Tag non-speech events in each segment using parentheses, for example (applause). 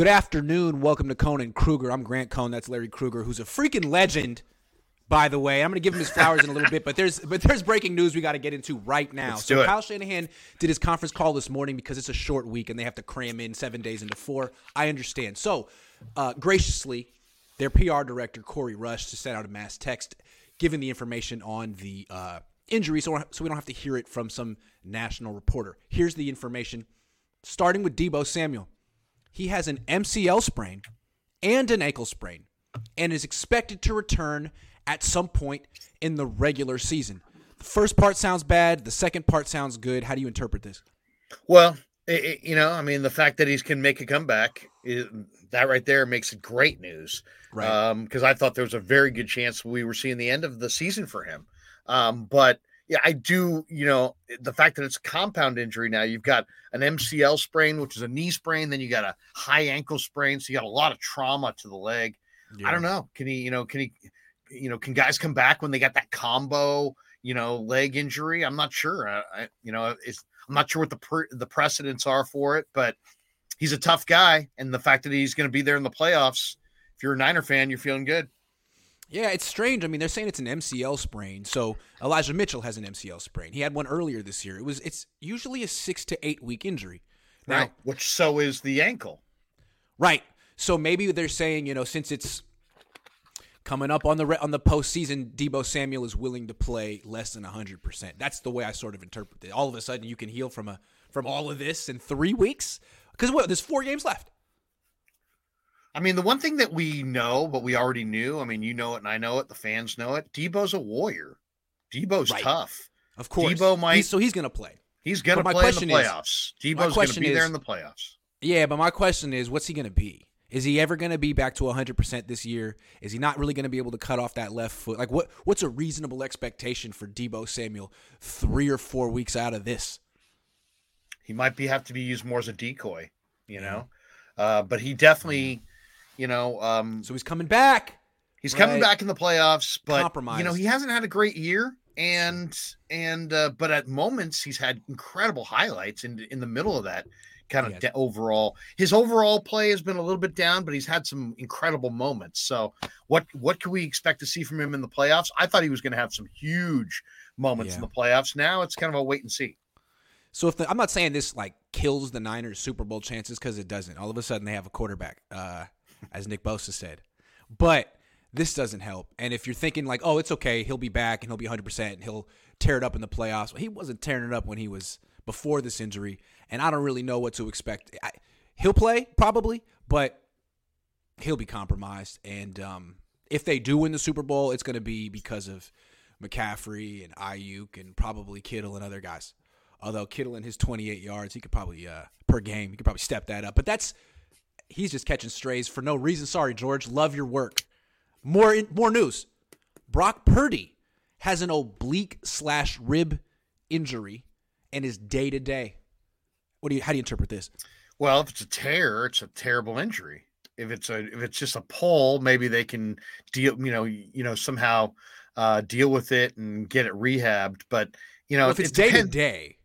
Good afternoon. Welcome to Cohn & Krueger. I'm Grant Cohn. That's Larry Krueger, who's a freaking legend, by the way. I'm going to give him his flowers in a little bit, but there's but there's breaking news we got to get into right now. Let's so. Kyle Shanahan did his conference call this morning because it's a short week and they have to cram in seven days into four. I understand. So uh, graciously, their PR director Corey Rush to send out a mass text giving the information on the uh, injury, so so we don't have to hear it from some national reporter. Here's the information, starting with Deebo Samuel. He has an MCL sprain and an ankle sprain and is expected to return at some point in the regular season. The first part sounds bad, the second part sounds good. How do you interpret this? Well, it, you know, I mean, the fact that he can make a comeback, is, that right there makes it great news. Right. Because I thought there was a very good chance we were seeing the end of the season for him. Um, but yeah, I do, you know, eh, the fact that it's a compound injury now, you've got an MCL sprain, which is a knee sprain, then you got a high ankle sprain. So you got a lot of trauma to the leg. I don't know. Can he, you know, can he, you know, can guys come back when they got that combo, you know, leg injury? I'm not sure. I, I you know, it's, I'm not sure what the pre- the precedents are for it, but he's a tough guy, and the fact that he's going to be there in the playoffs, if you're a Niner fan, you're feeling good. Yeah, it's strange. I mean, they're saying it's an MCL sprain. So Elijah Mitchell has an MCL sprain. He had one earlier this year. It was it's usually a six to eight week injury. Now, Right. Which so is the ankle. Right. So maybe they're saying, you know, since it's coming up on the re- on the postseason, Deebo Samuel is willing to play less than hundred percent. That's the way I sort of interpret it. All of a sudden, you can heal from a from all of this in three weeks because what? There's four games left. I mean, the one thing that we know, but we already knew. I mean, you know it, and I know it. The fans know it. Deebo's a warrior. Deebo's Right. tough. Of course, Deebo might- He's- so he's going to play. He's going to play in the question is- playoffs. Deebo's going to be there is- in the playoffs. Yeah, but my question is, what's he going to be? Is he ever going to be back to 100% this year? Is he not really going to be able to cut off that left foot? Like what what's a reasonable expectation for Deebo Samuel 3 or 4 weeks out of this? He might be have to be used more as a decoy, you know. Uh, but he definitely, you know, um, So he's coming back. he's coming back in the playoffs. But you know, he hasn't had a great year, and and uh, but at moments he's had incredible highlights in in the middle of that kind of de- overall. His overall play has been a little bit down, but he's had some incredible moments. So what what can we expect to see from him in the playoffs? I thought he was going to have some huge moments in the playoffs. Now it's kind of a wait and see. So if the, I'm not saying this like kills the Niners Super Bowl chances because it doesn't. All of a sudden they have a quarterback, uh, as Nick Bosa said. But this doesn't help. And if you're thinking like, oh, it's okay, he'll be back and he'll be 100 percent and he'll tear it up in the playoffs. Well, he wasn't tearing it up when he was before this injury, and I don't really know what to expect. I, he'll play probably, but he'll be compromised. And um, if they do win the Super Bowl, it's going to be because of McCaffrey and Aiyuk and probably Kittle and other guys. Although Kittle in his 28 yards, he could probably uh, per game, he could probably step that up. But that's he's just catching strays for no reason. Sorry, George. Love your work. More more news. Brock Purdy has an oblique slash rib injury and is day to day. What do you? How do you interpret this? Well, if it's a tear, it's a terrible injury. If it's a if it's just a pull, maybe they can deal, you know, you know, somehow uh deal with it and get it rehabbed. But you know, Well, if it's day to day,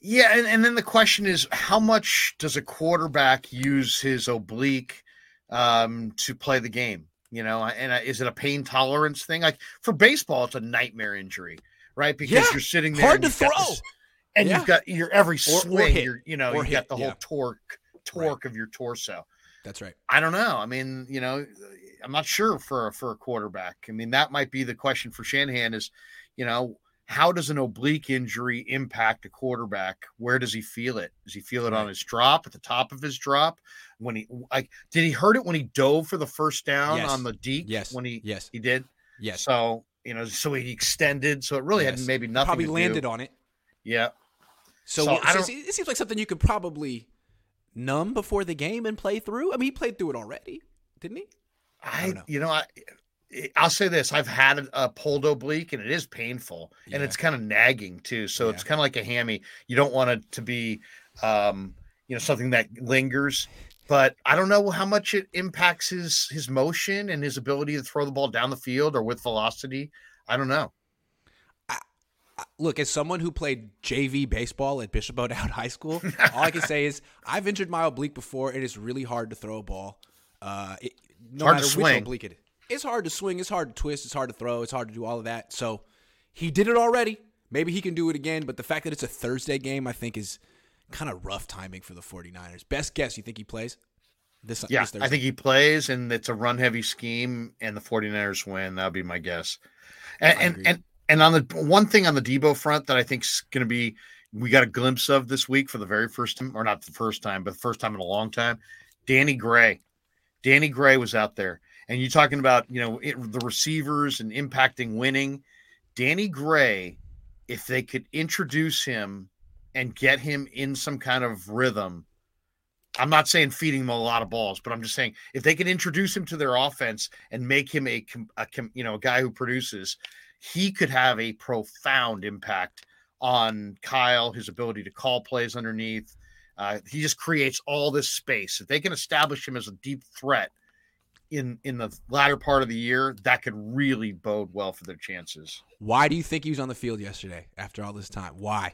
Yeah, and, and then the question is how much does a quarterback use his oblique um to play the game? You know, and uh, is it a pain tolerance thing? Like for baseball, it's a nightmare injury, right? Because Yeah, you're sitting there hard and to you've got throw. this- and Yeah. you've got your every swing, you're you know, Or you got the whole yeah. torque torque of your torso. that's right. I don't know. I mean, you know, I'm not sure for a, for a quarterback. I mean, that might be the question for Shanahan is, you know, how does an oblique injury impact a quarterback? Where does he feel it? Does he feel it on his drop, at the top of his drop? When he like did he hurt it when he dove for the first down Yes. on the deep? Yes. When he Yes. he did. Yes. So, you know, so he extended. So it really Yes. had maybe nothing Probably landed do. on it. Yeah. So, So I don't- it seems like something you could probably numb before the game and play through. I mean, he played through it already, didn't he? I, don't know. you know, I, I'll say this: I've had a, pulled oblique, and it is painful, and it's kind of nagging too. So it's kind of like a hammy. You don't want it to be, um, you know, something that lingers. But I don't know how much it impacts his his motion and his ability to throw the ball down the field or with velocity. I don't know. look, as someone who played JV baseball at Bishop O'Dowd (laughs) High School, all I can (laughs) say is I've injured my oblique before, and it's really hard to throw a ball. Uh, it, no hard to matter swing. which oblique it is. It's hard to swing. It's hard to twist. It's hard to throw. It's hard to do all of that. So he did it already. Maybe he can do it again. But the fact that it's a Thursday game, I think, is kind of rough timing for the 49ers. Best guess, you think he plays? This, Yeah, this I think he plays, and it's a run heavy scheme, and the 49ers win. That would be my guess. And and, and and on the one thing on the Debo front that I think is going to be we got a glimpse of this week for the very first time, or not the first time, but the first time in a long time. Danny Gray, Danny Gray was out there, and you're talking about you know it, the receivers and impacting winning. Danny Gray, if they could introduce him and get him in some kind of rhythm, I'm not saying feeding him a lot of balls, but I'm just saying if they can introduce him to their offense and make him a, a you know a guy who produces, he could have a profound impact on Kyle, his ability to call plays underneath. Uh, he just creates all this space. If they can establish him as a deep threat in in the latter part of the year, that could really bode well for their chances. Why do you think he was on the field yesterday after all this time? Why?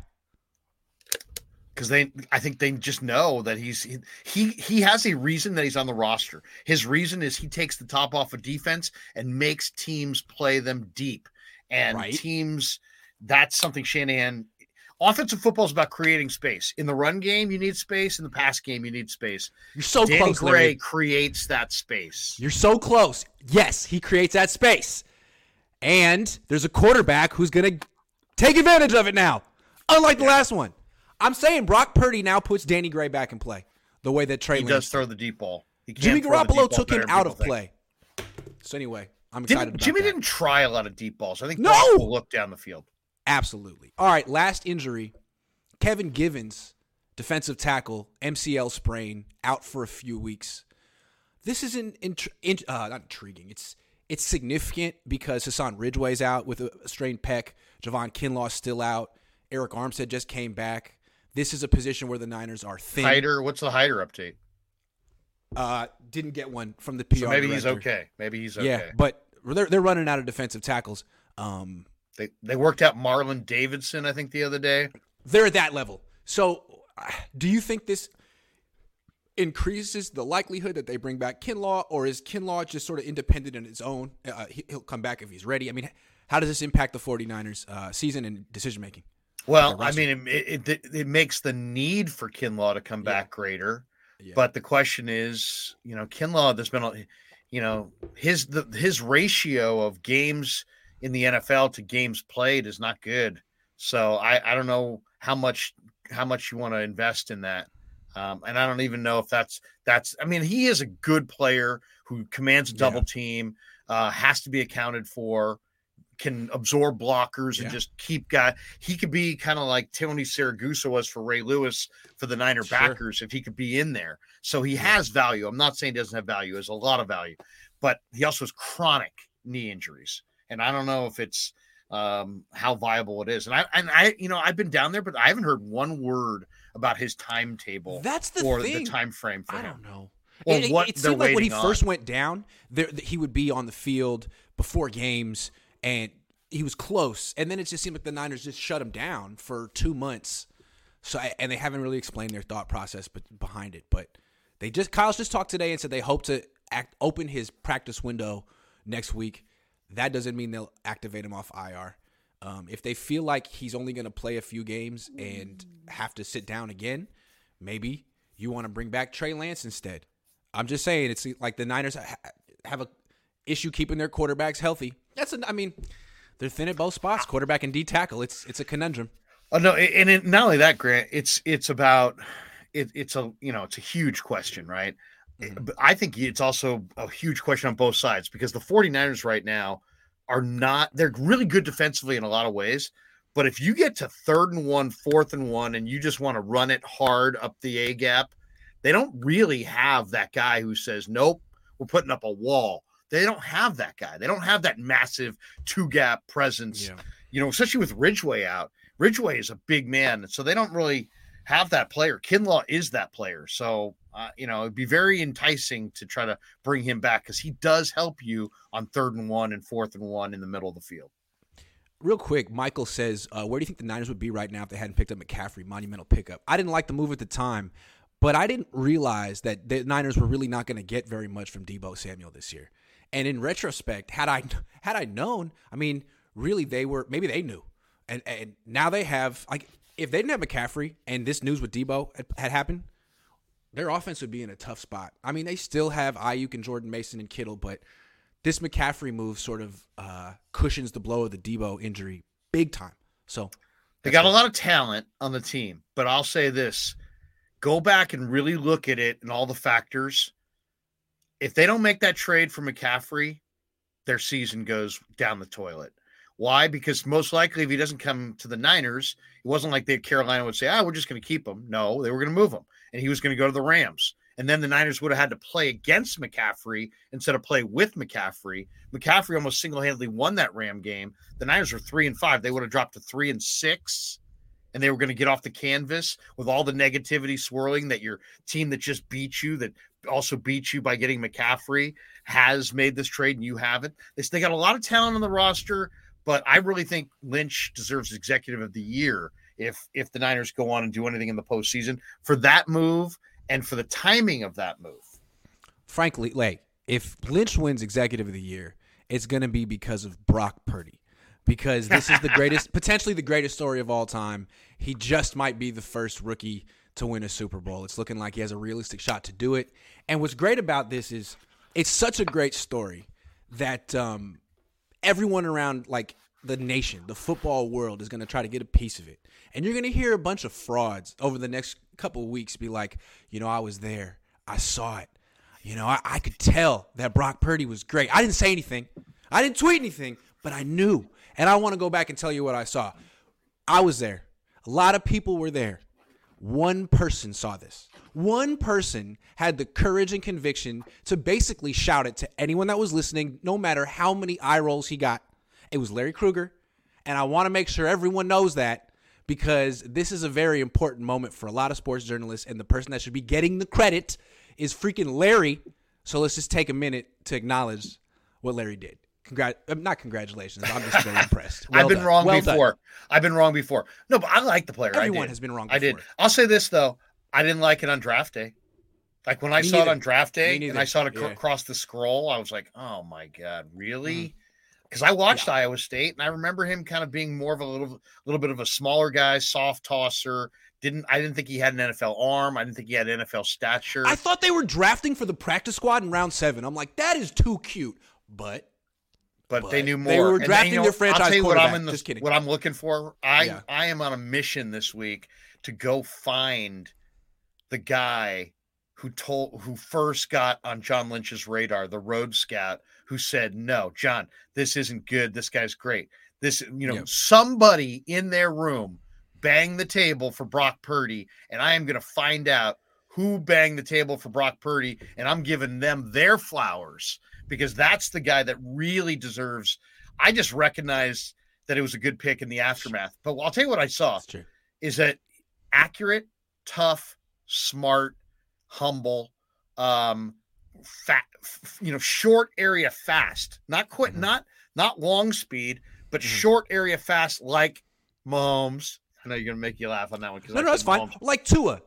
because they I think they just know that he's he, he has a reason that he's on the roster. His reason is he takes the top off of defense and makes teams play them deep. And Right. teams that's something Shanahan offensive football is about creating space. In the run game, you need space. In the pass game, you need space. You're so Danny close, Gray Larry. creates that space. You're so close. Yes, he creates that space. And there's a quarterback who's going to take advantage of it now, unlike the last one. I'm saying Brock Purdy now puts Danny Gray back in play the way that Trey He Lance does throw the deep ball. Jimmy Garoppolo took him out of think. play. So anyway, I'm excited Didn't, about Jimmy that. didn't try a lot of deep balls. I think No! Brock will look down the field. Absolutely. All right, last injury. Kevin Givens, defensive tackle, MCL sprain, out for a few weeks. This is an int- in, uh, not intriguing. It's it's significant because Hassan Ridgeway's out with a strained pec. Javon Kinlaw's still out. Arik Armstead just came back. This is a position where the Niners are thin. Hyder, what's the Hyder update? Uh, didn't get one from the PR. So maybe he's okay. Maybe he's okay. Yeah, but they're they're running out of defensive tackles. Um, They they worked out Marlon Davidson, I think, the other day. they're at that level. So, uh, do you think this increases the likelihood that they bring back Kinlaw, or is Kinlaw just sort of independent in his own? Uh, he, he'll come back if he's ready. I mean, how does this impact the 49ers uh, season and decision making? Well, I mean, it, it it makes the need for Kinlaw to come Yeah. back greater. Yeah. But the question is, you know, Kinlaw. There's been, a, you know, his the his ratio of games in the NFL to games played is not good. So I I don't know how much how much you want to invest in that. Um, and I don't even know if that's that's. I mean, he is a good player who commands a Yeah. double team, uh, has to be accounted for, can absorb blockers and Yeah. just keep guy. He could be kind of like Tony Siragusa was for Ray Lewis for the Niner Sure. backers if he could be in there. So he has value. I'm not saying he doesn't have value. There's a lot of value, but he also has chronic knee injuries, and I don't know if it's um, how viable it is. And I and I, you know, I've been down there, but I haven't heard one word about his timetable That's the or thing. the time frame for it. I him. don't know. Or it, it- what it they're seemed like when he waiting first went down, there, he would be on the field before games, and he was close. And then it just seemed like the Niners just shut him down for two months. So, and they haven't really explained their thought process but behind it. But they just Kyle's just talked today and said they hope to act open his practice window next week. That doesn't mean they'll activate him off IR. Um, if they feel like he's only going to play a few games and have to sit down again, maybe you want to bring back Trey Lance instead. I'm just saying it's like the Niners ha- have a issue keeping their quarterbacks healthy. That's a, I mean, they're thin at both spots, quarterback and D tackle. It's it's a conundrum. Oh no, and it, not only that, Grant. It's it's about it, it's a you know it's a huge question, right? But I think it's also a huge question on both sides because the 49ers right now are not they're really good defensively in a lot of ways. But if you get to third and one, fourth and one, and you just want to run it hard up the A gap, they don't really have that guy who says, Nope, we're putting up a wall. They don't have that guy. They don't have that massive two gap presence you know, especially with Ridgeway out. Ridgeway is a big man, so they don't really have that player. Kinlaw is that player, so uh, you know it'd be very enticing to try to bring him back because he does help you on third and one and fourth and one in the middle of the field. real quick, Michael says, uh, "Where do you think the Niners would be right now if they hadn't picked up McCaffrey? Monumental pickup. I didn't like the move at the time, but I didn't realize that the Niners were really not going to get very much from Deebo Samuel this year. And in retrospect, had I had I known, I mean, really, they were maybe they knew, and and now they have like if they didn't have McCaffrey and this news with Deebo had, happened, their offense would be in a tough spot. I mean, they still have Aiyuk and Jordan Mason and Kittle, but this McCaffrey move sort of uh, cushions the blow of the Deebo injury big time. So they got a lot of talent on the team, but I'll say this: go back and really look at it and all the factors. If they don't make that trade for McCaffrey, their season goes down the toilet. Why? Because most likely, if he doesn't come to the Niners, it wasn't like the Carolina would say, "Ah, we're just going to keep him." No, they were going to move him, and he was going to go to the Rams. And then the Niners would have had to play against McCaffrey instead of play with McCaffrey. McCaffrey almost single-handedly won that Ram game. The Niners were three and five. They would have dropped to three and six, and they were going to get off the canvas with all the negativity swirling that your team that just beat you, that also beat you by getting McCaffrey, has made this trade and you haven't. They, they got a lot of talent on the roster, but I really think Lynch deserves executive of the year if if the Niners go on and do anything in the postseason for that move and for the timing of that move. Frankly, like if Lynch wins executive of the year, it's going to be because of Brock Purdy. Because this is the (laughs) greatest, potentially the greatest story of all time. He just might be the first rookie to win a Super Bowl. It's looking like he has a realistic shot to do it. And what's great about this is it's such a great story that um, everyone around like the nation, the football world is going to try to get a piece of it. And you're going to hear a bunch of frauds over the next couple weeks be like, you know, I was there. I saw it. You know, I, I could tell that Brock Purdy was great. I didn't say anything. I didn't tweet anything, but I knew. And I want to go back and tell you what I saw. I was there. A lot of people were there. One person saw this. One person had the courage and conviction to basically shout it to anyone that was listening, no matter how many eye rolls he got. It was Larry Krueger. And I want to make sure everyone knows that because this is a very important moment for a lot of sports journalists. And the person that should be getting the credit is freaking Larry. So let's just take a minute to acknowledge what Larry did. Congrat, uh, not congratulations. I'm just very (laughs) impressed. Well I've been done. wrong well before. Done. I've been wrong before. No, but I like the player. Everyone has been wrong. Before. I did. I'll say this though. I didn't like it on draft day. Like when I Me saw neither. it on draft day and I saw it yeah. across the scroll, I was like, "Oh my god, really?" Because mm. I watched yeah. Iowa State and I remember him kind of being more of a little, little bit of a smaller guy, soft tosser. Didn't I didn't think he had an NFL arm. I didn't think he had NFL stature. I thought they were drafting for the practice squad in round seven. I'm like, that is too cute. But but, but they knew more. They were drafting then, you know, their franchise I'll tell you what I'm in the, Just kidding. What I'm looking for, I yeah. I am on a mission this week to go find the guy who told who first got on John Lynch's radar, the road scout, who said, No, John, this isn't good. This guy's great. This, you know, somebody in their room banged the table for Brock Purdy, and I am gonna find out who banged the table for Brock Purdy, and I'm giving them their flowers because that's the guy that really deserves. I just recognize that it was a good pick in the aftermath. But I'll tell you what I saw is that accurate, tough, smart, humble, um, fat, you know, short area fast, not quite, mm-hmm. not not long speed, but mm-hmm. short area fast, like Mahomes. I know you're gonna make you laugh on that one. No, no, that's fine. Like Tua.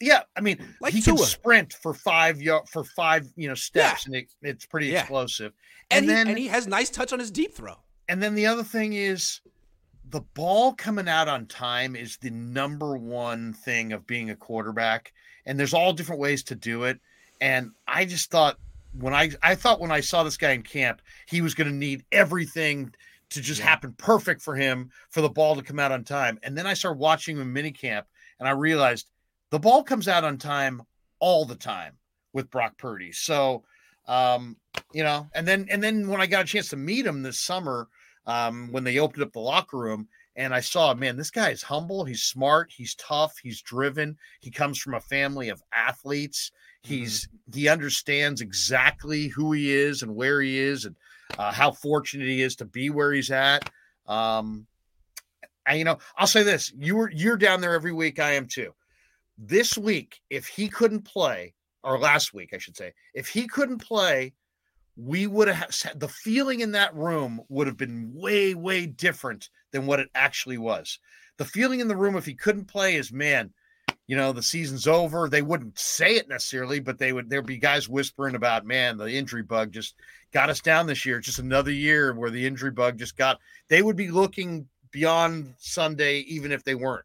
Yeah, I mean, like he Tua. can sprint for five for five you know steps, yeah. and it, it's pretty yeah. explosive. And, and he, then and he has nice touch on his deep throw. And then the other thing is the ball coming out on time is the number one thing of being a quarterback and there's all different ways to do it and i just thought when i i thought when i saw this guy in camp he was going to need everything to just yeah. happen perfect for him for the ball to come out on time and then i started watching him in mini camp and i realized the ball comes out on time all the time with brock purdy so um you know and then and then when i got a chance to meet him this summer um, when they opened up the locker room. And I saw, man, this guy is humble. He's smart. He's tough. He's driven. He comes from a family of athletes. He's mm-hmm. he understands exactly who he is and where he is and uh, how fortunate he is to be where he's at. Um, and you know, I'll say this: you're you're down there every week. I am too. This week, if he couldn't play, or last week, I should say, if he couldn't play, we would have the feeling in that room would have been way, way different than what it actually was. The feeling in the room, if he couldn't play, is man, you know, the season's over. They wouldn't say it necessarily, but they would, there'd be guys whispering about, man, the injury bug just got us down this year. Just another year where the injury bug just got, they would be looking beyond Sunday, even if they weren't.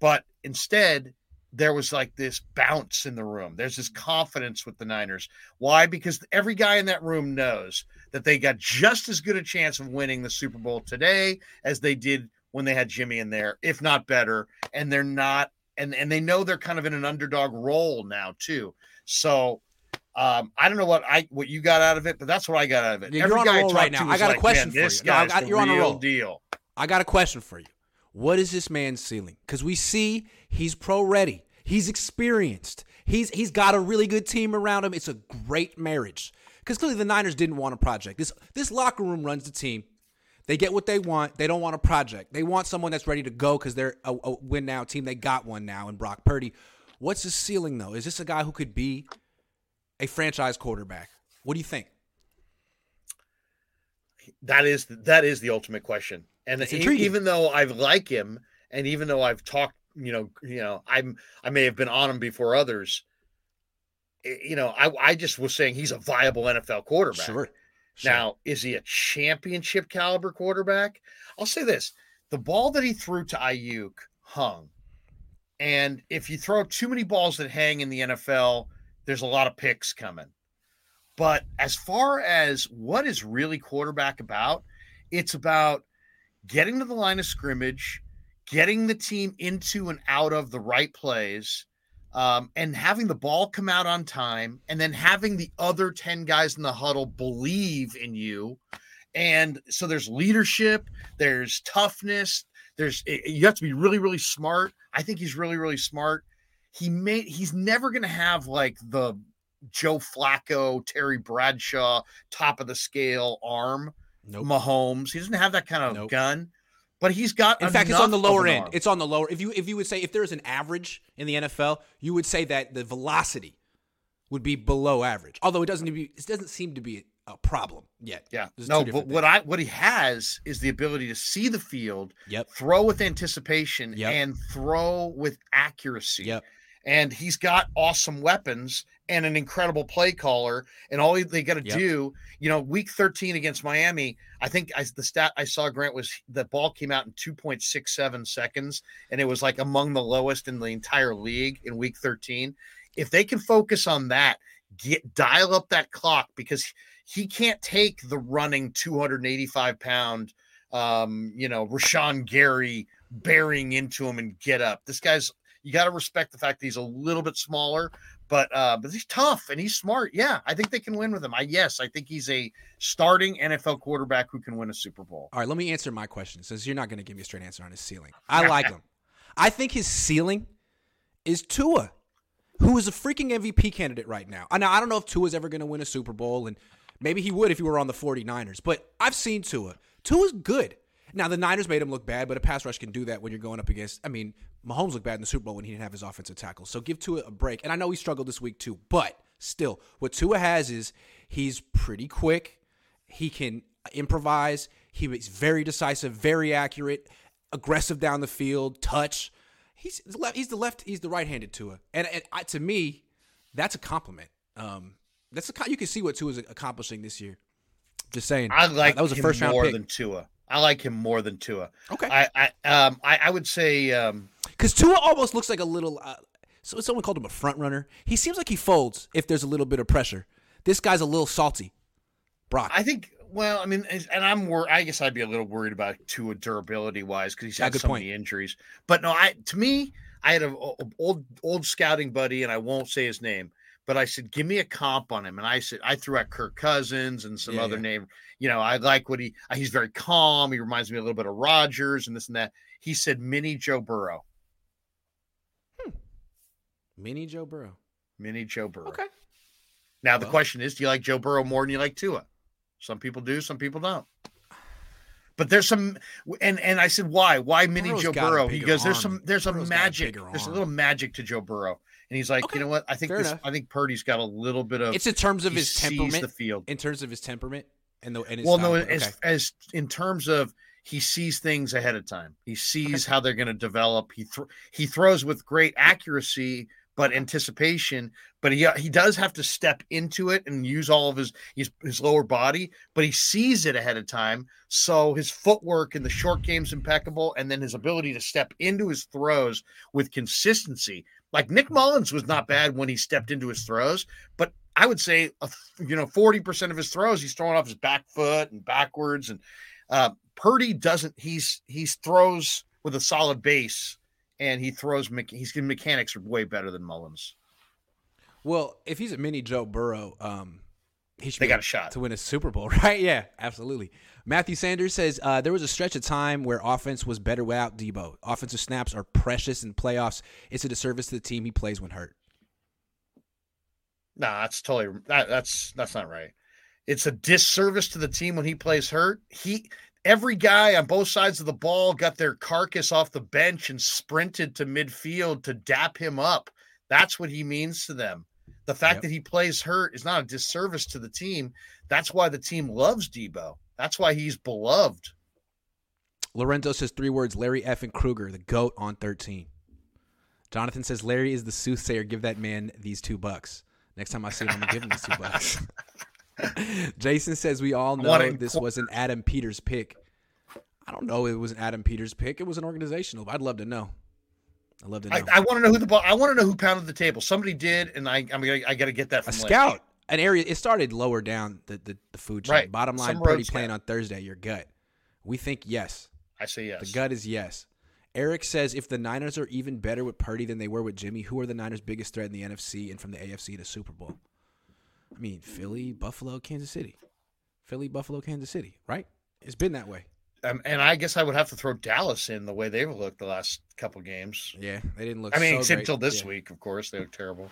But instead, there was like this bounce in the room. There's this confidence with the Niners. Why? Because every guy in that room knows that they got just as good a chance of winning the Super Bowl today as they did when they had Jimmy in there, if not better. And they're not, and and they know they're kind of in an underdog role now too. So um, I don't know what I what you got out of it, but that's what I got out of it. You're on a roll right now. I got like, a question for you. No, I got- you're on a roll. deal. I got a question for you. What is this man's ceiling? Because we see he's pro ready. He's experienced. He's he's got a really good team around him. It's a great marriage. Because clearly the Niners didn't want a project. This this locker room runs the team. They get what they want. They don't want a project. They want someone that's ready to go because they're a, a win now team. They got one now in Brock Purdy. What's his ceiling though? Is this a guy who could be a franchise quarterback? What do you think? That is that is the ultimate question. And even though I like him, and even though I've talked, you know, you know, I'm I may have been on him before others. eh, You know, I I just was saying he's a viable NFL quarterback. Sure. Sure. Now, is he a championship caliber quarterback? I'll say this: the ball that he threw to Aiyuk hung, and if you throw too many balls that hang in the NFL, there's a lot of picks coming. But as far as what is really quarterback about, it's about getting to the line of scrimmage, getting the team into and out of the right plays, um, and having the ball come out on time, and then having the other 10 guys in the huddle believe in you. And so there's leadership, there's toughness, there's eh, you have to be really, really smart. I think he's really, really smart. He may he's never gonna have like the Joe Flacco, Terry Bradshaw, top of the scale arm. nope. Mahomes. He doesn't have that kind of Nope. gun, but he's got. In fact, it's on the lower end. arm. It's on the lower. If you if you would say if there's an average in the NFL, you would say that the velocity would be below average. Although it doesn't be, it doesn't seem to be a problem yet. yeah. There's No, but what I what he has is the ability to see the field, Yep. throw with anticipation, Yep. and throw with accuracy. Yep. And he's got awesome weapons and an incredible play caller. And all they got to Yep. do, you know, week 13 against Miami, I think I, the stat I saw, Grant, was the ball came out in 2.67 seconds, and it was like among the lowest in the entire league in week 13. If they can focus on that, get dial up that clock because he can't take the running 285 pound, um, you know, Rashan Gary bearing into him and get up. This guy's you got to respect the fact that he's a little bit smaller, but uh, but he's tough and he's smart. Yeah, I think they can win with him. I yes, I think he's a starting NFL quarterback who can win a Super Bowl. All right, let me answer my question since you're not going to give me a straight answer on his ceiling. (laughs) I like him. I think his ceiling is Tua, who is a freaking MVP candidate right now. I know I don't know if Tua's ever going to win a Super Bowl, and maybe he would if he were on the 49ers, but I've seen Tua. Tua's good. Now, the Niners made him look bad, but a pass rush can do that when you're going up against. I mean, Mahomes looked bad in the Super Bowl when he didn't have his offensive tackle. So give Tua a break. And I know he struggled this week too, but still, what Tua has is he's pretty quick. He can improvise. He was very decisive, very accurate, aggressive down the field, touch. He's the left. He's the left. He's the right-handed Tua, and, and I, to me, that's a compliment. Um, that's a you can see what Tua is accomplishing this year. Just saying. I like that was a first round more pick. than Tua. I like him more than Tua. Okay. I I um I, I would say um Because Tua almost looks like a little. Uh, so someone called him a front runner. He seems like he folds if there's a little bit of pressure. This guy's a little salty. Brock. I think well, I mean, and I'm wor- I guess I'd be a little worried about Tua durability wise because he's Yeah, had good so point. many injuries. But no, I to me, I had a, a- old old scouting buddy, and I won't say his name, but I said, give me a comp on him, and I said I threw out Kirk Cousins and some Yeah, other yeah. name. You know, I like what he he's very calm. He reminds me a little bit of Rodgers and this and that. He said, mini Joe Burrow, hmm. Mini Joe Burrow. mini Joe Burrow. Okay. Now the Well- question is, do you like Joe Burrow more than you like Tua? Some people do, some people don't. But there's some, and and I said, why? Why mini Burrow's Joe Burrow? He goes, there's some, there's a a magic, bigger there's a little magic to Joe Burrow. and he's like, Okay, you know what? I think this, enough. I think Purdy's got a little bit of It's in terms of his temperament. the field. in terms of his temperament and the and his Well, style, no, but as as in terms of he sees things ahead of time. He sees how they're going to develop. He th- he throws with great accuracy, but anticipation. But he he does have to step into it and use all of his his, his lower body. But he sees it ahead of time, so his footwork in the short game's impeccable, and then his ability to step into his throws with consistency. Like Nick Mullens was not bad when he stepped into his throws, but I would say, a you know, 40% of his throws, he's throwing off his back foot and backwards. And uh, Purdy doesn't, he's, he's throws with a solid base and he throws, mecha- he's mechanics are way better than Mullens. well, if he's a mini Joe Burrow, um, he should They got a shot. to win a Super Bowl, (laughs) right? Yeah, absolutely. Matthew Sanders says uh, there was a stretch of time where offense was better without Deebo. Offensive snaps are precious in playoffs. It's a disservice to the team he plays when hurt. No, that's totally, that, that's, that's not right. It's a disservice to the team when he plays hurt. He, every guy on both sides of the ball got their carcass off the bench and sprinted to midfield to dap him up. That's what he means to them. The fact Yep. that he plays hurt is not a disservice to the team. That's why the team loves Deebo. That's why he's beloved. Lorenzo says three words: Larry F. and Krueger, the goat on thirteen. Jonathan says Larry is the soothsayer. Give that man these two bucks. Next time I see him, I'm gonna give him these two bucks. (laughs) (laughs) Jason says we all know this was an Adam Peters pick. I don't know. It was an Adam Peters pick. It was an organizational. I'd love to know. I'd love to know. I, I want to know who the ball. I want to know who pounded the table. Somebody did, and I, I'm gonna, I got to get that a from Lynch. scout, an area. It started lower down the the, the food chain. Right. Bottom line, Some Purdy playing on Thursday. Your gut. We think yes. I say yes. The gut is yes. Eric says if the Niners are even better with Purdy than they were with Jimmy, who are the Niners' biggest threat in the NFC and from the AFC to Super Bowl? I mean, Philly, Buffalo, Kansas City. Philly, Buffalo, Kansas City, right? It's been that way. Um, and I guess I would have to throw Dallas in the way they've looked the last couple games. Yeah, they didn't look I mean, so except until this Yeah. week, of course, they look terrible.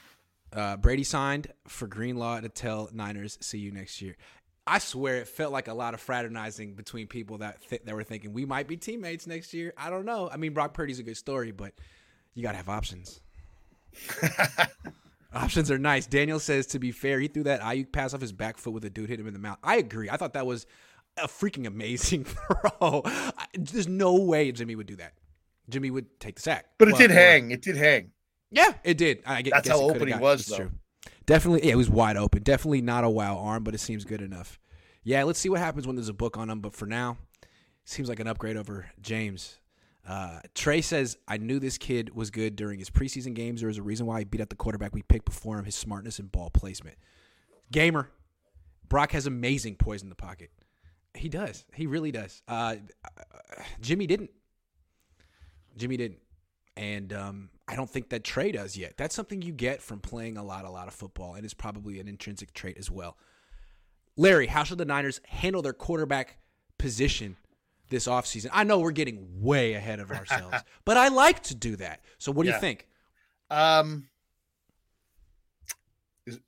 Uh, Brady signed for Greenlaw to tell Niners, "See you next year." I swear, it felt like a lot of fraternizing between people that th- that were thinking we might be teammates next year. I don't know. I mean, Brock Purdy's a good story, but you gotta have options. (laughs) options are nice. Daniel says, to be fair, he threw that Aiyuk pass off his back foot with a dude hit him in the mouth. I agree. I thought that was a freaking amazing (laughs) throw. I- There's no way Jimmy would do that. Jimmy would take the sack, But it Well, did hang. It did hang. yeah, it did. I gue- That's how open he was, though. Definitely, yeah, it was wide open. Definitely not a wow arm, but it seems good enough. Yeah, let's see what happens when there's a book on him. But for now, seems like an upgrade over James. Uh, Trey says, I knew this kid was good during his preseason games. There was a reason why he beat out the quarterback we picked before him, his smartness and ball placement. Gamer. Brock has amazing poise in the pocket. He does. He really does. Uh, Jimmy didn't. Jimmy didn't. And um, I don't think that Trey does yet. That's something you get from playing a lot, a lot of football, and it's probably an intrinsic trait as well. Larry, how should the Niners handle their quarterback position this offseason? I know we're getting way ahead of (laughs) ourselves, but I like to do that. So what do Yeah. you think? Um,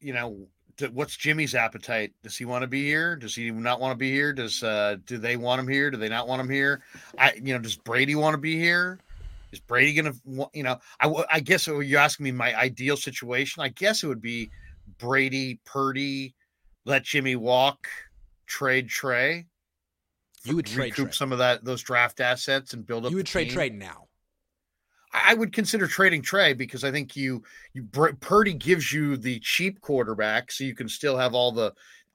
you know, what's Jimmy's appetite? Does he want to be here? Does he not want to be here? Does uh, do they want him here? Do they not want him here? I, you know, does Brady want to be here? Is Brady gonna, you know, I, I guess you're asking me my ideal situation. I guess it would be Brady, Purdy, let Jimmy walk, trade Trey. You would trade recoup Trey. some of that those draft assets and build up. You would trade team. Trey now. I I would consider trading Trey because I think you you Purdy gives you the cheap quarterback, so you can still have all the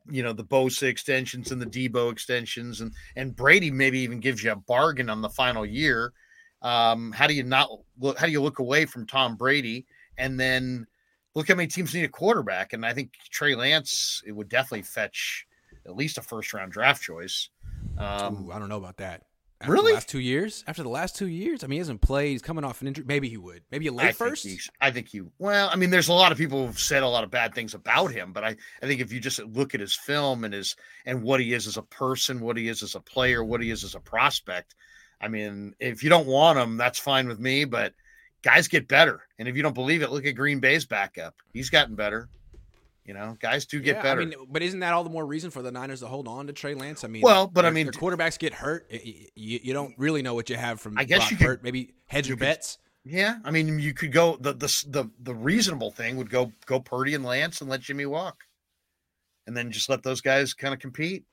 you know the Bosa extensions and the Deebo extensions, and and Brady maybe even gives you a bargain on the final year. Um, how do you not look? How do you look away from Tom Brady and then look how many teams need a quarterback? And I think Trey Lance it would definitely fetch at least a first round draft choice. Um, Ooh, I don't know about that. After Really? The last two years? After the last two years? I mean, he hasn't played. He's coming off an injury. Maybe he would. Maybe a I late think first? he's- I think you. Well, I mean, there's a lot of people who've said a lot of bad things about him, but I, I think if you just look at his film and his and what he is as a person, what he is as a player, what he is as a prospect, I mean, if you don't want him, that's fine with me. But guys get better, and if you don't believe it, look at Green Bay's backup. He's gotten better. You know, guys do get Yeah, better. I mean, but isn't that all the more reason for the Niners to hold on to Trey Lance? I mean, Well, but I mean- their quarterbacks get hurt. You, you don't really know what you have from I guess Brock you could- Purt. Maybe hedge you your could- bets. Yeah, I mean, you could go the the the, the reasonable thing would go go Purdy and Lance and let Jimmy walk, and then just let those guys kind of compete.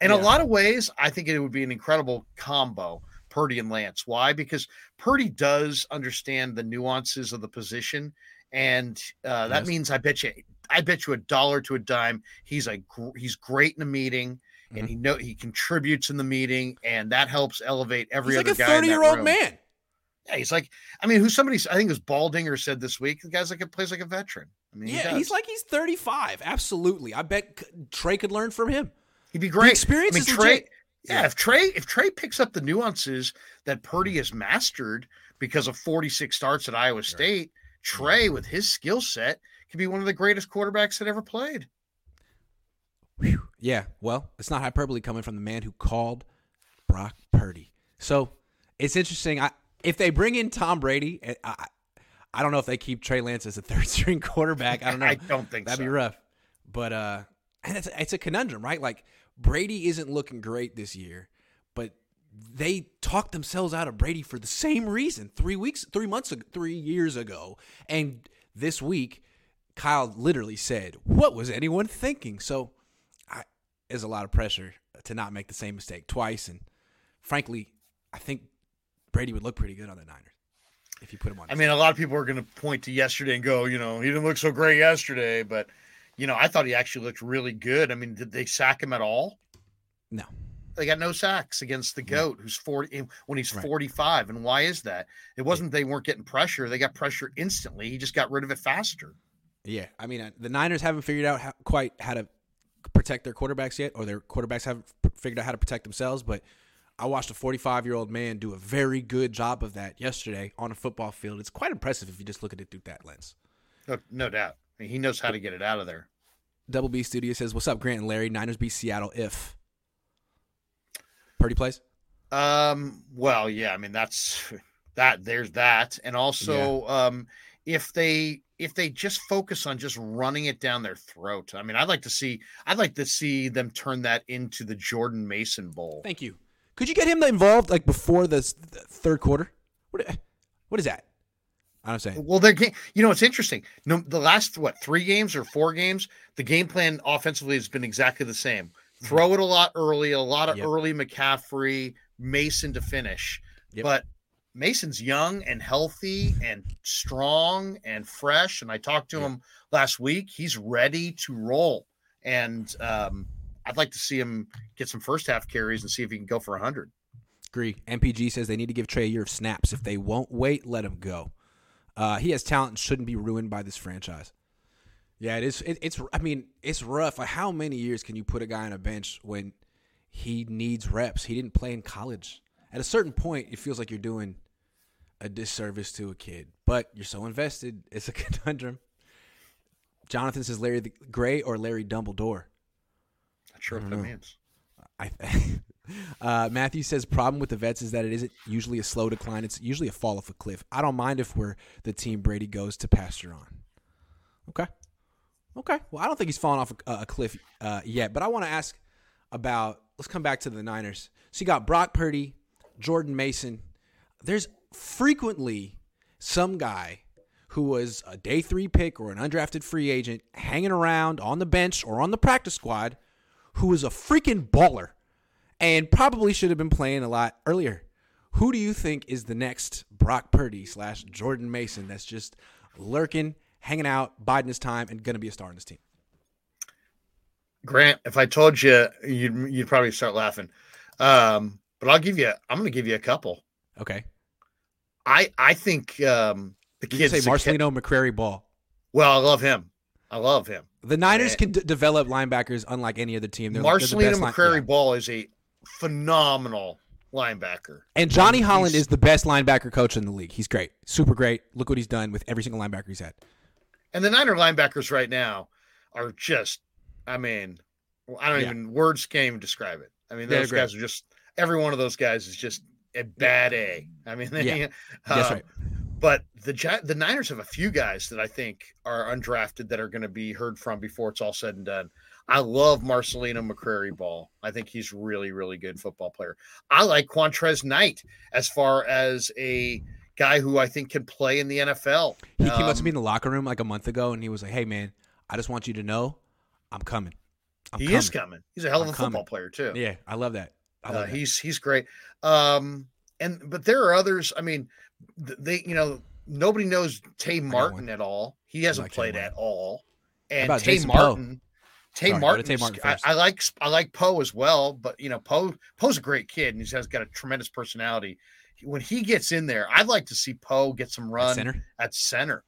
In Yeah. a lot of ways, I think it would be an incredible combo, Purdy and Lance. Why? Because Purdy does understand the nuances of the position, and uh, that Yes. means I bet you, I bet you a dollar to a dime, he's a he's great in a meeting. And mm-hmm. he know he contributes in the meeting, and that helps elevate every He's like other a guy. 30 year old room. man. Yeah, he's like, I mean, who's somebody? I think it was Baldinger said this week. The guy's like, plays like a veteran. I mean, Yeah, does. he's like he's 35. Absolutely. I bet Trey could learn from him. he'd be great. experience I mean, Trey. legit. Yeah, Yeah. if Trey if Trey picks up the nuances that Purdy has mastered because of 46 starts at Iowa State, Trey with his skill set could be one of the greatest quarterbacks that ever played. Yeah, well, it's not hyperbole coming from the man who called Brock Purdy. So it's interesting. I if they bring in Tom Brady, I, I, I don't know if they keep Trey Lance as a (laughs) third string quarterback. I don't (laughs) know. I don't think That'd so. be rough. But uh, and it's it's a conundrum, right? Like Brady isn't looking great this year, they talked themselves out of Brady for the same reason three weeks, three months, ago, three years ago, and this week, Kyle literally said, "What was anyone thinking?" So, I, there's a lot of pressure to not make the same mistake twice, and frankly, I think Brady would look pretty good on the Niners if you put him on. I mean, a lot of people are going to point to yesterday and go, you know, he didn't look so great yesterday, but you know, I thought he actually looked really good. I mean, did they sack him at all? no, They got no sacks against the goat who's 40 when he's Right. 45. And why is that? It wasn't they weren't getting pressure. They got pressure instantly. He just got rid of it faster. Yeah, I mean uh, the Niners haven't figured out how, quite how to protect their quarterbacks yet, or their quarterbacks haven't figured out how to protect themselves. But I watched a 45 year old man do a very good job of that yesterday on a football field. It's quite impressive if you just look at it through that lens. No, no doubt. I mean, he knows how to get it out of there. Double B Studio says, "What's up, Grant and Larry? Niners beat Seattle if Purdy plays." Um, well, yeah, I mean that's that there's that. And also um if they if they just focus on just running it down their throat. I mean, I'd like to see I'd like to see them turn that into the Jordan Mason Bowl. Thank you. Could you get him involved like before the, third quarter? What what is that? I'm saying. Well, their game, you know, it's interesting. No, the last what three games or four games, the game plan offensively has been exactly the same. Throw it a lot early, a lot of Yep. early McCaffrey, Mason to finish. Yep. But Mason's young and healthy and strong and fresh. And I talked to Yep. him last week. He's ready to roll. And um, I'd like to see him get some first half carries and see if he can go for hundred. Agree. MPG says they need to give Trey a year of snaps. If they won't wait, let him go. Uh, he has talent and shouldn't be ruined by this franchise. Yeah, it is. It, it's. I mean, it's rough. Like, how many years can you put a guy on a bench when he needs reps? He didn't play in college. At a certain point, it feels like you're doing a disservice to a kid, but you're so invested. It's a (laughs) conundrum. Jonathan says Larry the Gray or Larry Dumbledore. Not sure I what that means. I (laughs) uh, Matthew says problem with the vets is that it isn't usually a slow decline. It's usually a fall off a cliff. I don't mind if we're the team Brady goes to pasture on. Okay, okay. Well, I don't think he's fallen off a, a cliff uh, yet, but I want to ask about. Let's come back to the Niners. So you got Brock Purdy, Jordan Mason. There's frequently some guy who was a day three pick or an undrafted free agent hanging around on the bench or on the practice squad who was a freaking baller and probably should have been playing a lot earlier. Who do you think is the next Brock Purdy slash Jordan Mason that's just lurking, hanging out, biding his time, and going to be a star on this team? Grant, if I told you, you'd you'd probably start laughing. Um, but I'll give you. I'm going to give you a couple. Okay. I I think um, the kids. say Marcelino McCrary Ball. well, I love him. I love him. The Niners Eh. can d- develop linebackers unlike any other team. They're, they're the Marcelino line- McCrary yeah. Ball is a phenomenal linebacker. And Johnny Holland He's- is the best linebacker coach in the league. He's great. Super great. Look what he's done with every single linebacker he's had. And the Niner linebackers right now are just, I mean, I don't Yeah. even words can't even describe it. I mean, They're those great. guys are just every one of those guys is just a bad A. I mean, they, Yeah. (laughs) That's uh, right. But the the Niners have a few guys that I think are undrafted that are going to be heard from before it's all said and done. I love Marcelino McCrary Ball. I think he's really, really good football player. I like Qwantez Knight as far as a guy who I think can play in the NFL. He came up to Um, me in the locker room like a month ago, and he was like, "Hey, man, I just want you to know, I'm coming. I'm He coming. is coming. He's a hell of I'm a football coming. player too. Yeah, I love that. I Uh, that. he's he's great. Um, and but there are others. I mean, they you know nobody knows Tay Martin at all. He hasn't like played at all. And Tay Jason Poe? Martin. Tay Sorry, Martin, Martin I. I like I like Poe as well, but you know Poe Poe's a great kid and he's has got a tremendous personality. When he gets in there, I'd like to see Poe get some At run center. at center.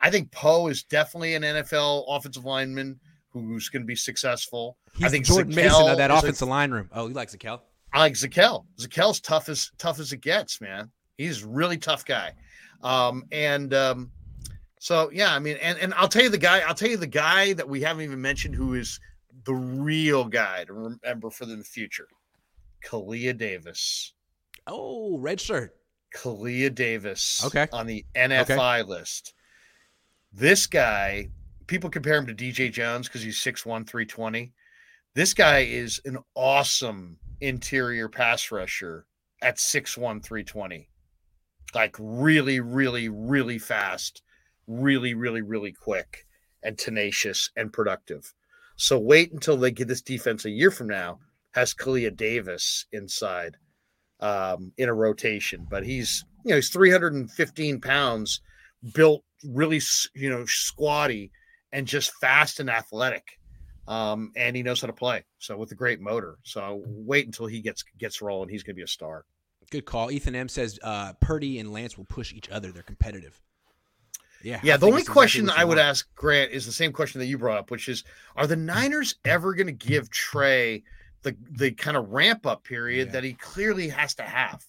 I think Poe is definitely an NFL offensive lineman who's going to be successful. He's I think Jordan Mason Zakelj of that is a- offensive line room. Oh, he likes Zakelj. I like Zakelj. Zakelj's tough as tough as it gets, man. He's a really tough guy. Um, and um, so yeah, I mean, and, and I'll tell you the guy, I'll tell you the guy that we haven't even mentioned who is the real guy to remember for the future. Kalia Davis. Oh, red shirt. Kalia Davis. Okay. On the NFI list. This guy, people compare him to DJ Jones because he's 6'1, 320. This guy is an awesome interior pass rusher at 6'1, 320. Like really, really, really fast, really, really, really quick and tenacious and productive. So wait until they get this defense a year from now, has Kalia Davis inside um, in a rotation, but he's you know he's 315 pounds, built really you know squatty and just fast and athletic, um, and he knows how to play. So with a great motor. So wait until he gets gets rolling. He's going to be a star. Good call. Ethan M says uh, Purdy and Lance will push each other. They're competitive. Yeah. Yeah, I the only it's exactly question I would ask Grant is the same question that you brought up, which is: Are the Niners ever going to give Trey the the kind of ramp up period Yeah. that he clearly has to have?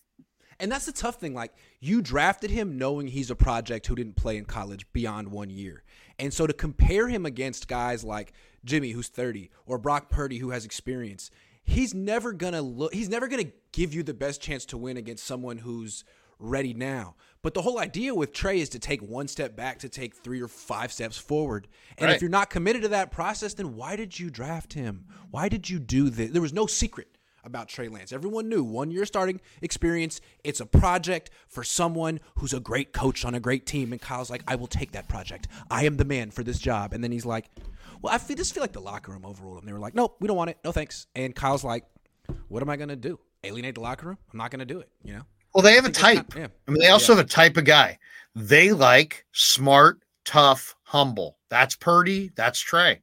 And that's the tough thing. Like you drafted him knowing he's a project who didn't play in college beyond one year. And so to compare him against guys like Jimmy, who's 30, or Brock Purdy, who has experience, he's never gonna look he's never gonna give you the best chance to win against someone who's ready now. But the whole idea with Trey is to take one step back to take three or five steps forward. And Right. if you're not committed to that process, then why did you draft him? Why did you do this? There was no secret about Trey Lance. Everyone knew one year starting experience. It's a project for someone who's a great coach on a great team. And Kyle's like, I will take that project. I am the man for this job. And then he's like, Well, I feel, just feel like the locker room overruled him. They were like, Nope, we don't want it. No thanks. And Kyle's like, What am I going to do? Alienate the locker room? I'm not going to do it. You know? Well, they have a type. yeah. I mean, they also have a type of guy. They like smart, tough, humble. That's Purdy. That's Trey.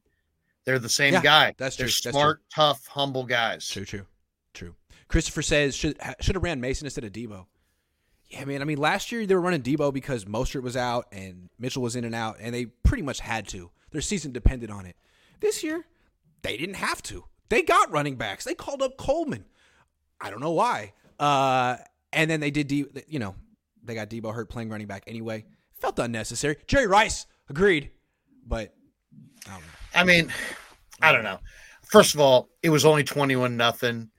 They're the same Yeah, guy. that's They're true, that's true. smart, tough, humble guys. True, true, true. Christopher says should should have ran Mason instead of Deebo. Yeah, man. I mean, last year they were running Deebo because Mostert was out and Mitchell was in and out, and they pretty much had to. Their season depended on it. This year, they didn't have to. They got running backs. They called up Coleman. I don't know why. Uh, and then they did. You know, they got Deebo hurt playing running back anyway. Felt unnecessary. Jerry Rice agreed, but I don't know. I mean, I don't know. First of all, it was only 21 nothing,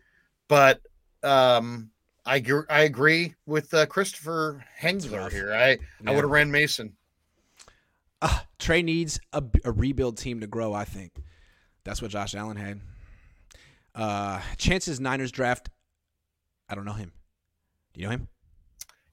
but um I I agree with uh, Christopher Hengler here. I I would have ran Mason. Uh, Trey needs a, a rebuild team to grow, I think. That's what Josh Allen had. Uh, chances Niners draft. I don't know him. You know him?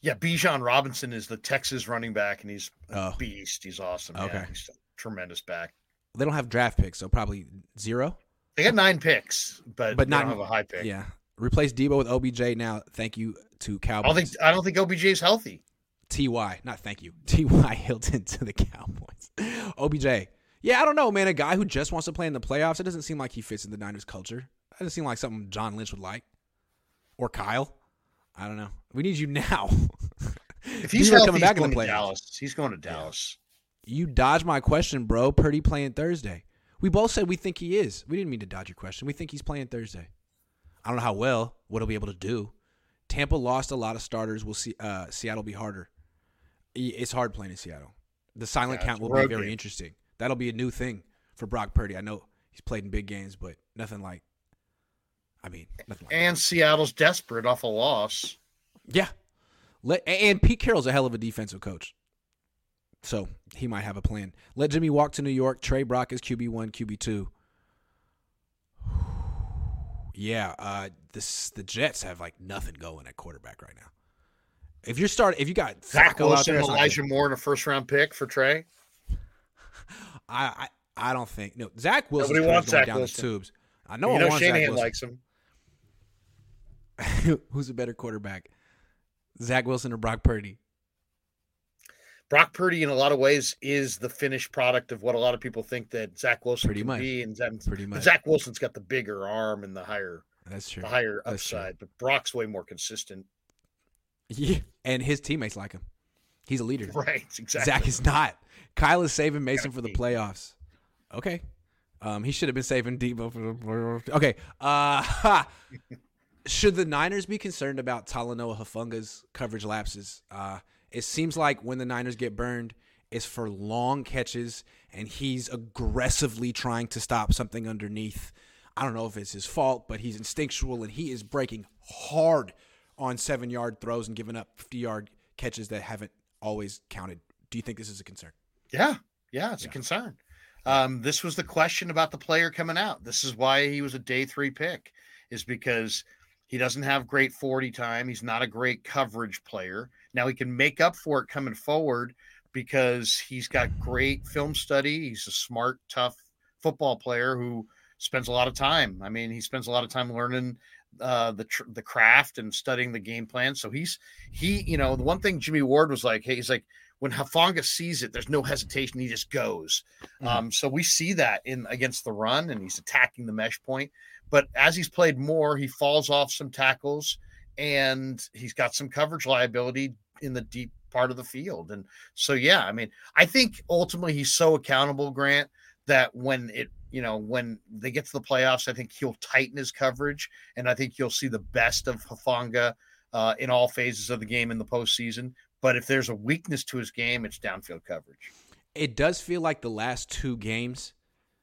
Yeah, Bijan Robinson is the Texas running back, and he's a Oh. beast. He's awesome. Okay. Yeah, he's a tremendous back. They don't have draft picks, so probably zero. They got nine picks, but, But they not- don't have a high pick. Yeah. Replace Deebo with OBJ now. Thank you to I Cowboys. don't think I don't think OBJ is healthy. Ty, not thank you. (laughs) Ty Hilton to the Cowboys. OBJ. Yeah, I don't know, man. A guy who just wants to play in the playoffs. It doesn't seem like he fits in the Niners culture. It doesn't seem like something John Lynch would like, or Kyle. I don't know. We need you (laughs) now. If he's healthy, coming he's back in the playoffs. Dallas. He's going to Dallas. You dodged my question, bro. Purdy playing Thursday. We both said we think he is. We didn't mean to dodge your question. We think he's playing Thursday. I don't know how well, what he'll be able to do. Tampa lost a lot of starters. We'll see. Uh, Seattle be harder. It's hard playing in Seattle. The silent Yeah, count will be very interesting. That'll be a new thing for Brock Purdy. I know he's played in big games, but nothing like. I mean, like. And Seattle's desperate off a loss. Yeah. Let and Pete Carroll's a hell of a defensive coach. So he might have a plan. Let Jimmy walk to New York. Trey Brock is QB one, QB two. (sighs) Yeah, uh, this the Jets have like nothing going at quarterback right now. If you're starting, if you got Zach Wilson, there, it's not Elijah. Moore, and a first round pick for Trey. (laughs) I, I I don't think no. Zach Wilson Nobody going wants Zach down Wilson. the tubes. I know. you I know Shanahan likes him. (laughs) Who's a better quarterback, Zach Wilson or Brock Purdy? Brock Purdy, in a lot of ways, is the finished product of what a lot of people think that Zach Wilson Pretty can much. be, and Zach, Pretty much. Zach Wilson's got the bigger arm and the higher, That's true. the higher That's true. upside. But Brock's way more consistent. Yeah, and his teammates like him. He's a leader. (laughs) Right? Exactly. Zach is not. Kyle is saving Mason for the playoffs. Okay. Um, he should have been saving Deebo for the playoffs. Okay. Uh. (laughs) should the Niners be concerned about Talanoa Hufanga's coverage lapses? Uh, it seems like when the Niners get burned, it's for long catches, and he's aggressively trying to stop something underneath. I don't know if it's his fault, but he's instinctual, and he is breaking hard on seven yard throws and giving up 50 yard catches that haven't always counted. Do you think this is a concern? Yeah, yeah, it's Yeah. a concern. Um, this was the question about the player coming out. This is why he was a day three pick, is because he doesn't have great 40 time. He's not a great coverage player. Now he can make up for it coming forward because he's got great film study. He's a smart, tough football player who spends a lot of time. I mean, he spends a lot of time learning uh, the tr- the craft and studying the game plan. So he's he, you know, the one thing Jimmy Ward was like, hey, he's like, when Hufanga sees it, there's no hesitation. He just goes. Mhm. Um, so we see that in against the run, and he's attacking the mesh point. But as he's played more, he falls off some tackles, and he's got some coverage liability in the deep part of the field. And so, yeah, I mean, I think ultimately he's so accountable, Grant, that when it, you know, when they get to the playoffs, I think he'll tighten his coverage, and I think you'll see the best of Hufanga uh, in all phases of the game in the postseason. But if there's a weakness to his game, it's downfield coverage. It does feel like the last two games,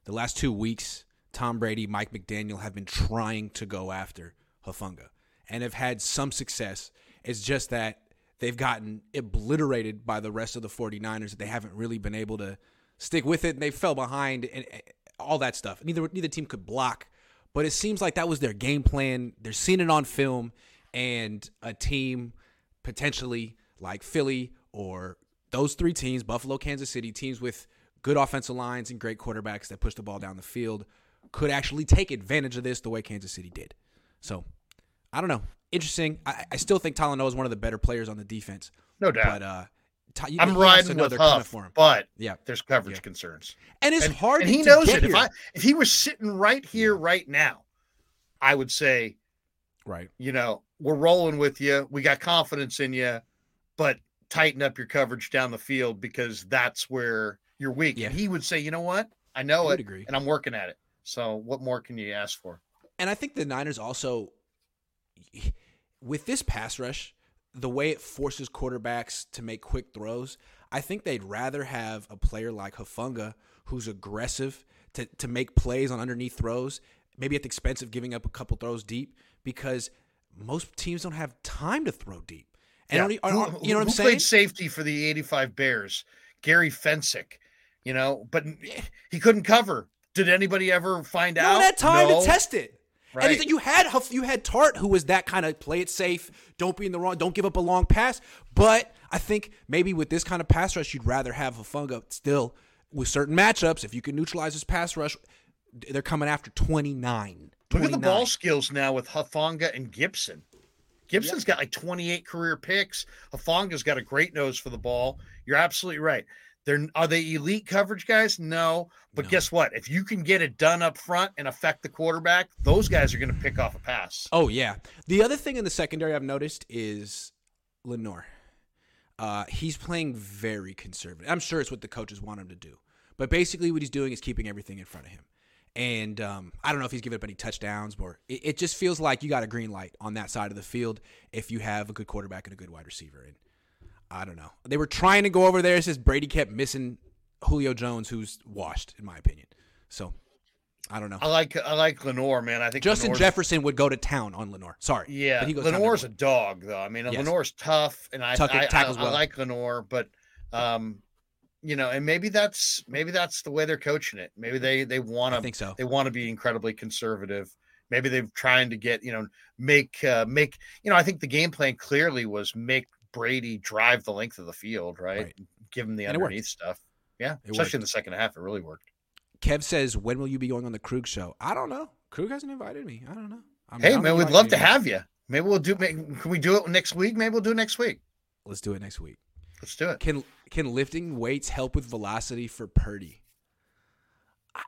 the last two weeks, Tom Brady, Mike McDaniel have been trying to go after Hufanga and have had some success. It's just that they've gotten obliterated by the rest of the 49ers that they haven't really been able to stick with it and they fell behind and and all that stuff. Neither neither team could block, but it seems like that was their game plan. They're seeing it on film and a team potentially like Philly or those three teams, Buffalo, Kansas City, teams with good offensive lines and great quarterbacks that push the ball down the field, could actually take advantage of this the way Kansas City did. So, I don't know. Interesting. I, I still think Talanoa is one of the better players on the defense, No doubt. but uh, I'm he has to riding with Huff, for him. but Yeah, there's coverage Yeah. concerns. and it's and, hard. and he to knows it. If. I if he was sitting right here, right now, I would say, right. you know, we're rolling with you. We got confidence in you, but tighten up your coverage down the field because that's where you're weak. Yeah. And he would say, you know what? I know I it, agree. and I'm working at it. So what more can you ask for? And I think the Niners also, with this pass rush, the way it forces quarterbacks to make quick throws, I think they'd rather have a player like Hufanga who's aggressive to, to make plays on underneath throws, maybe at the expense of giving up a couple throws deep, because most teams don't have time to throw deep. And Yeah. are- Who- you know what I'm who saying? Played safety for the '85 Bears, Gary Fencik. You know, but he couldn't cover. Did anybody ever find No out? had time No. to test it. Right. And you had Huff, you had Tartt, who was that kind of play it safe, don't be in the wrong, don't give up a long pass. But I think maybe with this kind of pass rush, you'd rather have Hufanga still with certain matchups. If you can neutralize his pass rush, they're coming after 29. Look at the ball skills now with Hufanga and Gipson. Gipson's got like 28 career picks. Hufanga's got a great nose for the ball. You're absolutely right. They're are they elite coverage guys? No. But No. guess what? If you can get it done up front and affect the quarterback, those guys are going to pick off a pass. Oh yeah. The other thing in the secondary I've noticed is Lenoir. Uh, he's playing very conservative. I'm sure it's what the coaches want him to do, but basically what he's doing is keeping everything in front of him. And um, I don't know if he's given up any touchdowns, or it, it just feels like you got a green light on that side of the field if you have a good quarterback and a good wide receiver. And I don't know. They were trying to go over there. It's just Brady kept missing Julio Jones, who's washed, in my opinion. So I don't know. I like I like Lenoir, man. I think Justin Lenoir's- Jefferson would go to town on Lenoir. Sorry. Yeah, But he goes Lenoir's a dog, though. I mean, Yes. Lenoir's tough, and I Tuck- I, I, tackles I well. like Lenoir, but um, you know, and maybe that's maybe that's the way they're coaching it. Maybe they they want to think so. they want to be incredibly conservative. Maybe they're trying to get you know make uh, make you know. I think the game plan clearly was make Brady drive the length of the field, right? Right. Give him the And underneath stuff. Yeah, It especially in the second half, it really worked. Kev says, "When will you be going on the Krug show?" I don't know. Krug hasn't invited me. I don't know. I'm Hey, down man, we'd love to have you. Maybe we'll do. Maybe, can we do it next week? Maybe we'll do it next week. Let's do it next week. Let's do it. Can can lifting weights help with velocity for Purdy?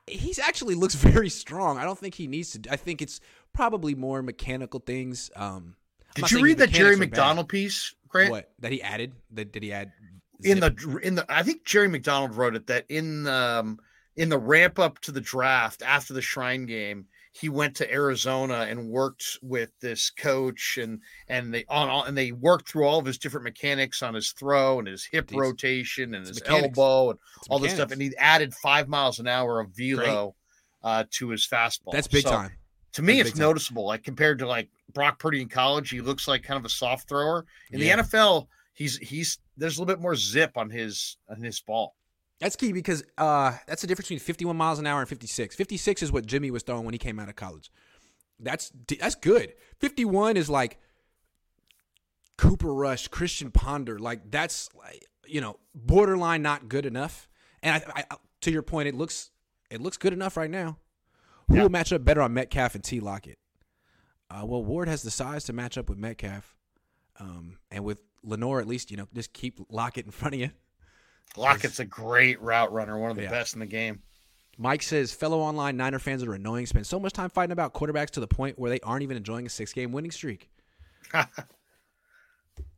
He's actually (laughs) looks very strong. I don't think he needs to. I think it's probably more mechanical things. Um, Did you read that Jerry are bad. McDonald piece, Grant? What that he added? That did he add in the in the I think Jerry McDonald wrote it that in um in the ramp up to the draft after the Shrine game, he went to Arizona and worked with this coach and and they on all and they worked through all of his different mechanics on his throw and his hip These- rotation and his mechanics. elbow and It's all this stuff and he added five miles an hour of velo uh, to his fastball. That's big So, time. To me, That's it's time. noticeable. Like compared to like Brock Purdy in college, he looks like kind of a soft thrower. In Yeah. the NFL, he's he's there's a little bit more zip on his on his ball. That's key because uh, that's the difference between 51 miles an hour and 56. 56 is what Jimmy was throwing when he came out of college. That's that's good. 51 is like Cooper Rush, Christian Ponder. Like that's like, you know borderline not good enough. And I, I, to your point, it looks it looks good enough right now. Who Yeah. will match up better on Metcalf and T Lockett? Uh, well, Ward has the size to match up with Metcalf, um, and with Lenoir, at least you know just keep Lockett in front of you. Lockett's a great route runner, one of the Yeah. best in the game. Mike says fellow online Niner fans are annoying. Spend so much time fighting about quarterbacks to the point where they aren't even enjoying a six game winning streak. (laughs)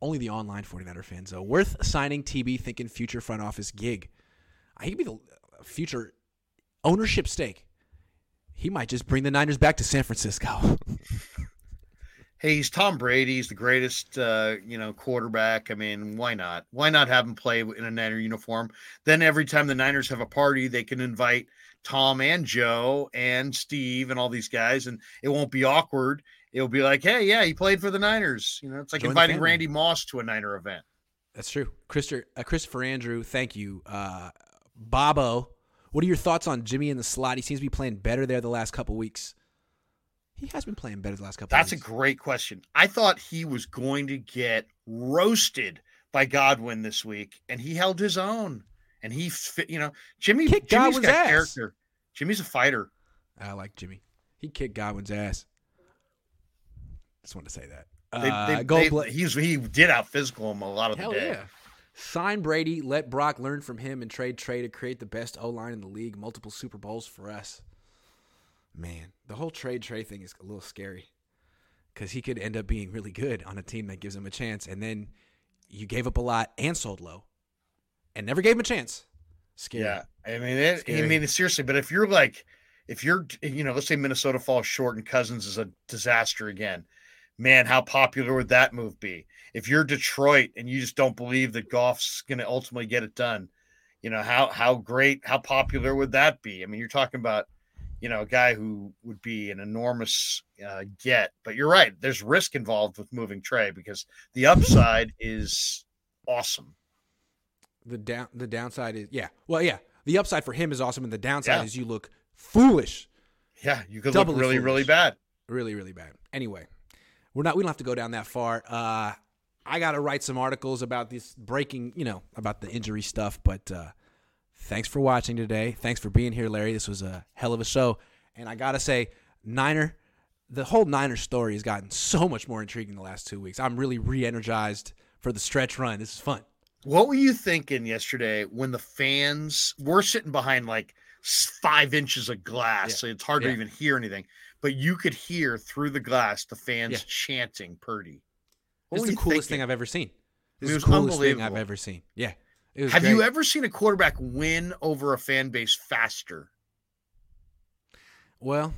Only the online 49er fans, though. Worth signing TB thinking future front office gig. He could be the uh, future ownership stake. He might just bring the Niners back to San Francisco. (laughs) hey, he's Tom Brady. He's the greatest, uh, you know, quarterback. I mean, why not? Why not have him play in a Niner uniform? Then every time the Niners have a party, they can invite Tom and Joe and Steve and all these guys, and it won't be awkward. It'll be like, hey, yeah, he played for the Niners. You know, it's like Join inviting. Randy Moss to a Niner event. That's true. Christopher, uh, Christopher Andrew, thank you. Uh, Bobo, what are your thoughts on Jimmy in the slot? He seems to be playing better there the last couple weeks. He has been playing better the last couple. That's a great question. I thought he was going to get roasted by Godwin this week, and he held his own. And he, fit, you know, Jimmy. Kicked Jimmy's Godwin's got ass. character. Jimmy's a fighter. I like Jimmy. He kicked Godwin's ass. Just wanted to say that. They, Uh, they, go they- he's he did out physical him a lot of Hell the day. yeah. Sign Brady, let Brock learn from him, and trade Trey to create the best O line in the league. Multiple Super Bowls for us. Man, the whole trade Trey thing is a little scary because he could end up being really good on a team that gives him a chance, and then you gave up a lot and sold low, and never gave him a chance. Scary. Yeah, I mean, it, I mean, seriously. But if you're like, if you're, you know, let's say Minnesota falls short and Cousins is a disaster again, man, how popular would that move be? If you're Detroit and you just don't believe that Goff's going to ultimately get it done, you know how how great, how popular would that be? I mean, you're talking about, you know, a guy who would be an enormous uh, get. But you're right. There's risk involved with moving Trey because the upside is awesome. The down the downside is yeah. Well, yeah. The upside for him is awesome, and the downside Yeah. is you look foolish. Yeah, you could Doubly look really, really bad. really really bad anyway we're not we don't have to go down that far uh i gotta write some articles about this breaking you know about the injury stuff but uh thanks for watching today. Thanks for being here larry. This was a hell of a show. And i gotta say niner the whole niner story has gotten (laughs) so much more intriguing the last two weeks. I'm really re-energized for the stretch run. This is fun. What were you thinking yesterday when the fans were sitting behind like five inches of glass, Yeah. so it's hard Yeah. to even hear anything, but you could hear through the glass the fans Yeah. chanting Purdy. this What were is the coolest thing i've ever seen. This It is the was coolest thing i've ever seen. Yeah it was Have you ever seen a quarterback win over a fan base faster? Well,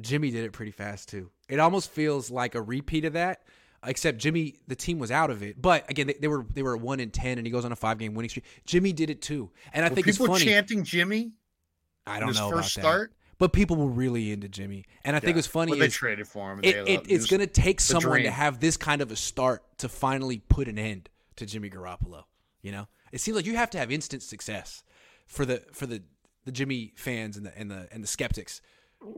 Jimmy did it pretty fast too. It almost feels like a repeat of that, except Jimmy, the team was out of it. But again, they, they were they were one in ten, and he goes on a five game winning streak. Jimmy did it too, and I Were think it's people funny. chanting Jimmy I don't his know first about start? that, but people were really into Jimmy, and I think Yeah. it's funny. Well, they is traded for him. and it, it, it's going to take someone to have this kind of a start to finally put an end to Jimmy Garoppolo. You know, it seems like you have to have instant success for the for the the Jimmy fans and the and the and the skeptics.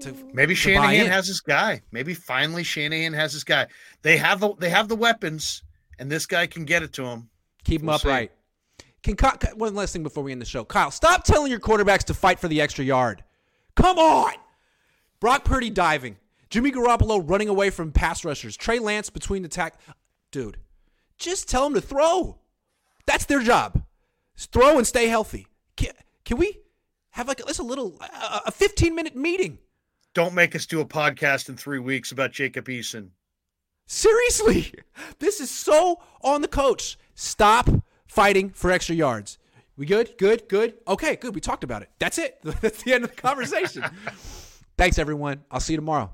To Maybe to Shanahan has his guy. Maybe finally Shanahan has his guy. They have the they have the weapons, and this guy can get it to him. Keep him We'll see. upright. Can Ky- Ky- one last thing before we end the show, Kyle? Stop telling your quarterbacks to fight for the extra yard. Come on. Brock Purdy diving, Jimmy Garoppolo running away from pass rushers, Trey Lance between the tack. Dude, just tell him to throw. That's their job. Just throw and stay healthy. Can, can we have like just a little a a 15 minute meeting? Don't make us do a podcast in three weeks about Jacob Eason. Seriously, this is so on the coach. Stop fighting for extra yards. We good? Good? Good? Okay, good. We talked about it. That's it. (laughs) That's the end of the conversation. (laughs) Thanks, everyone. I'll see you tomorrow.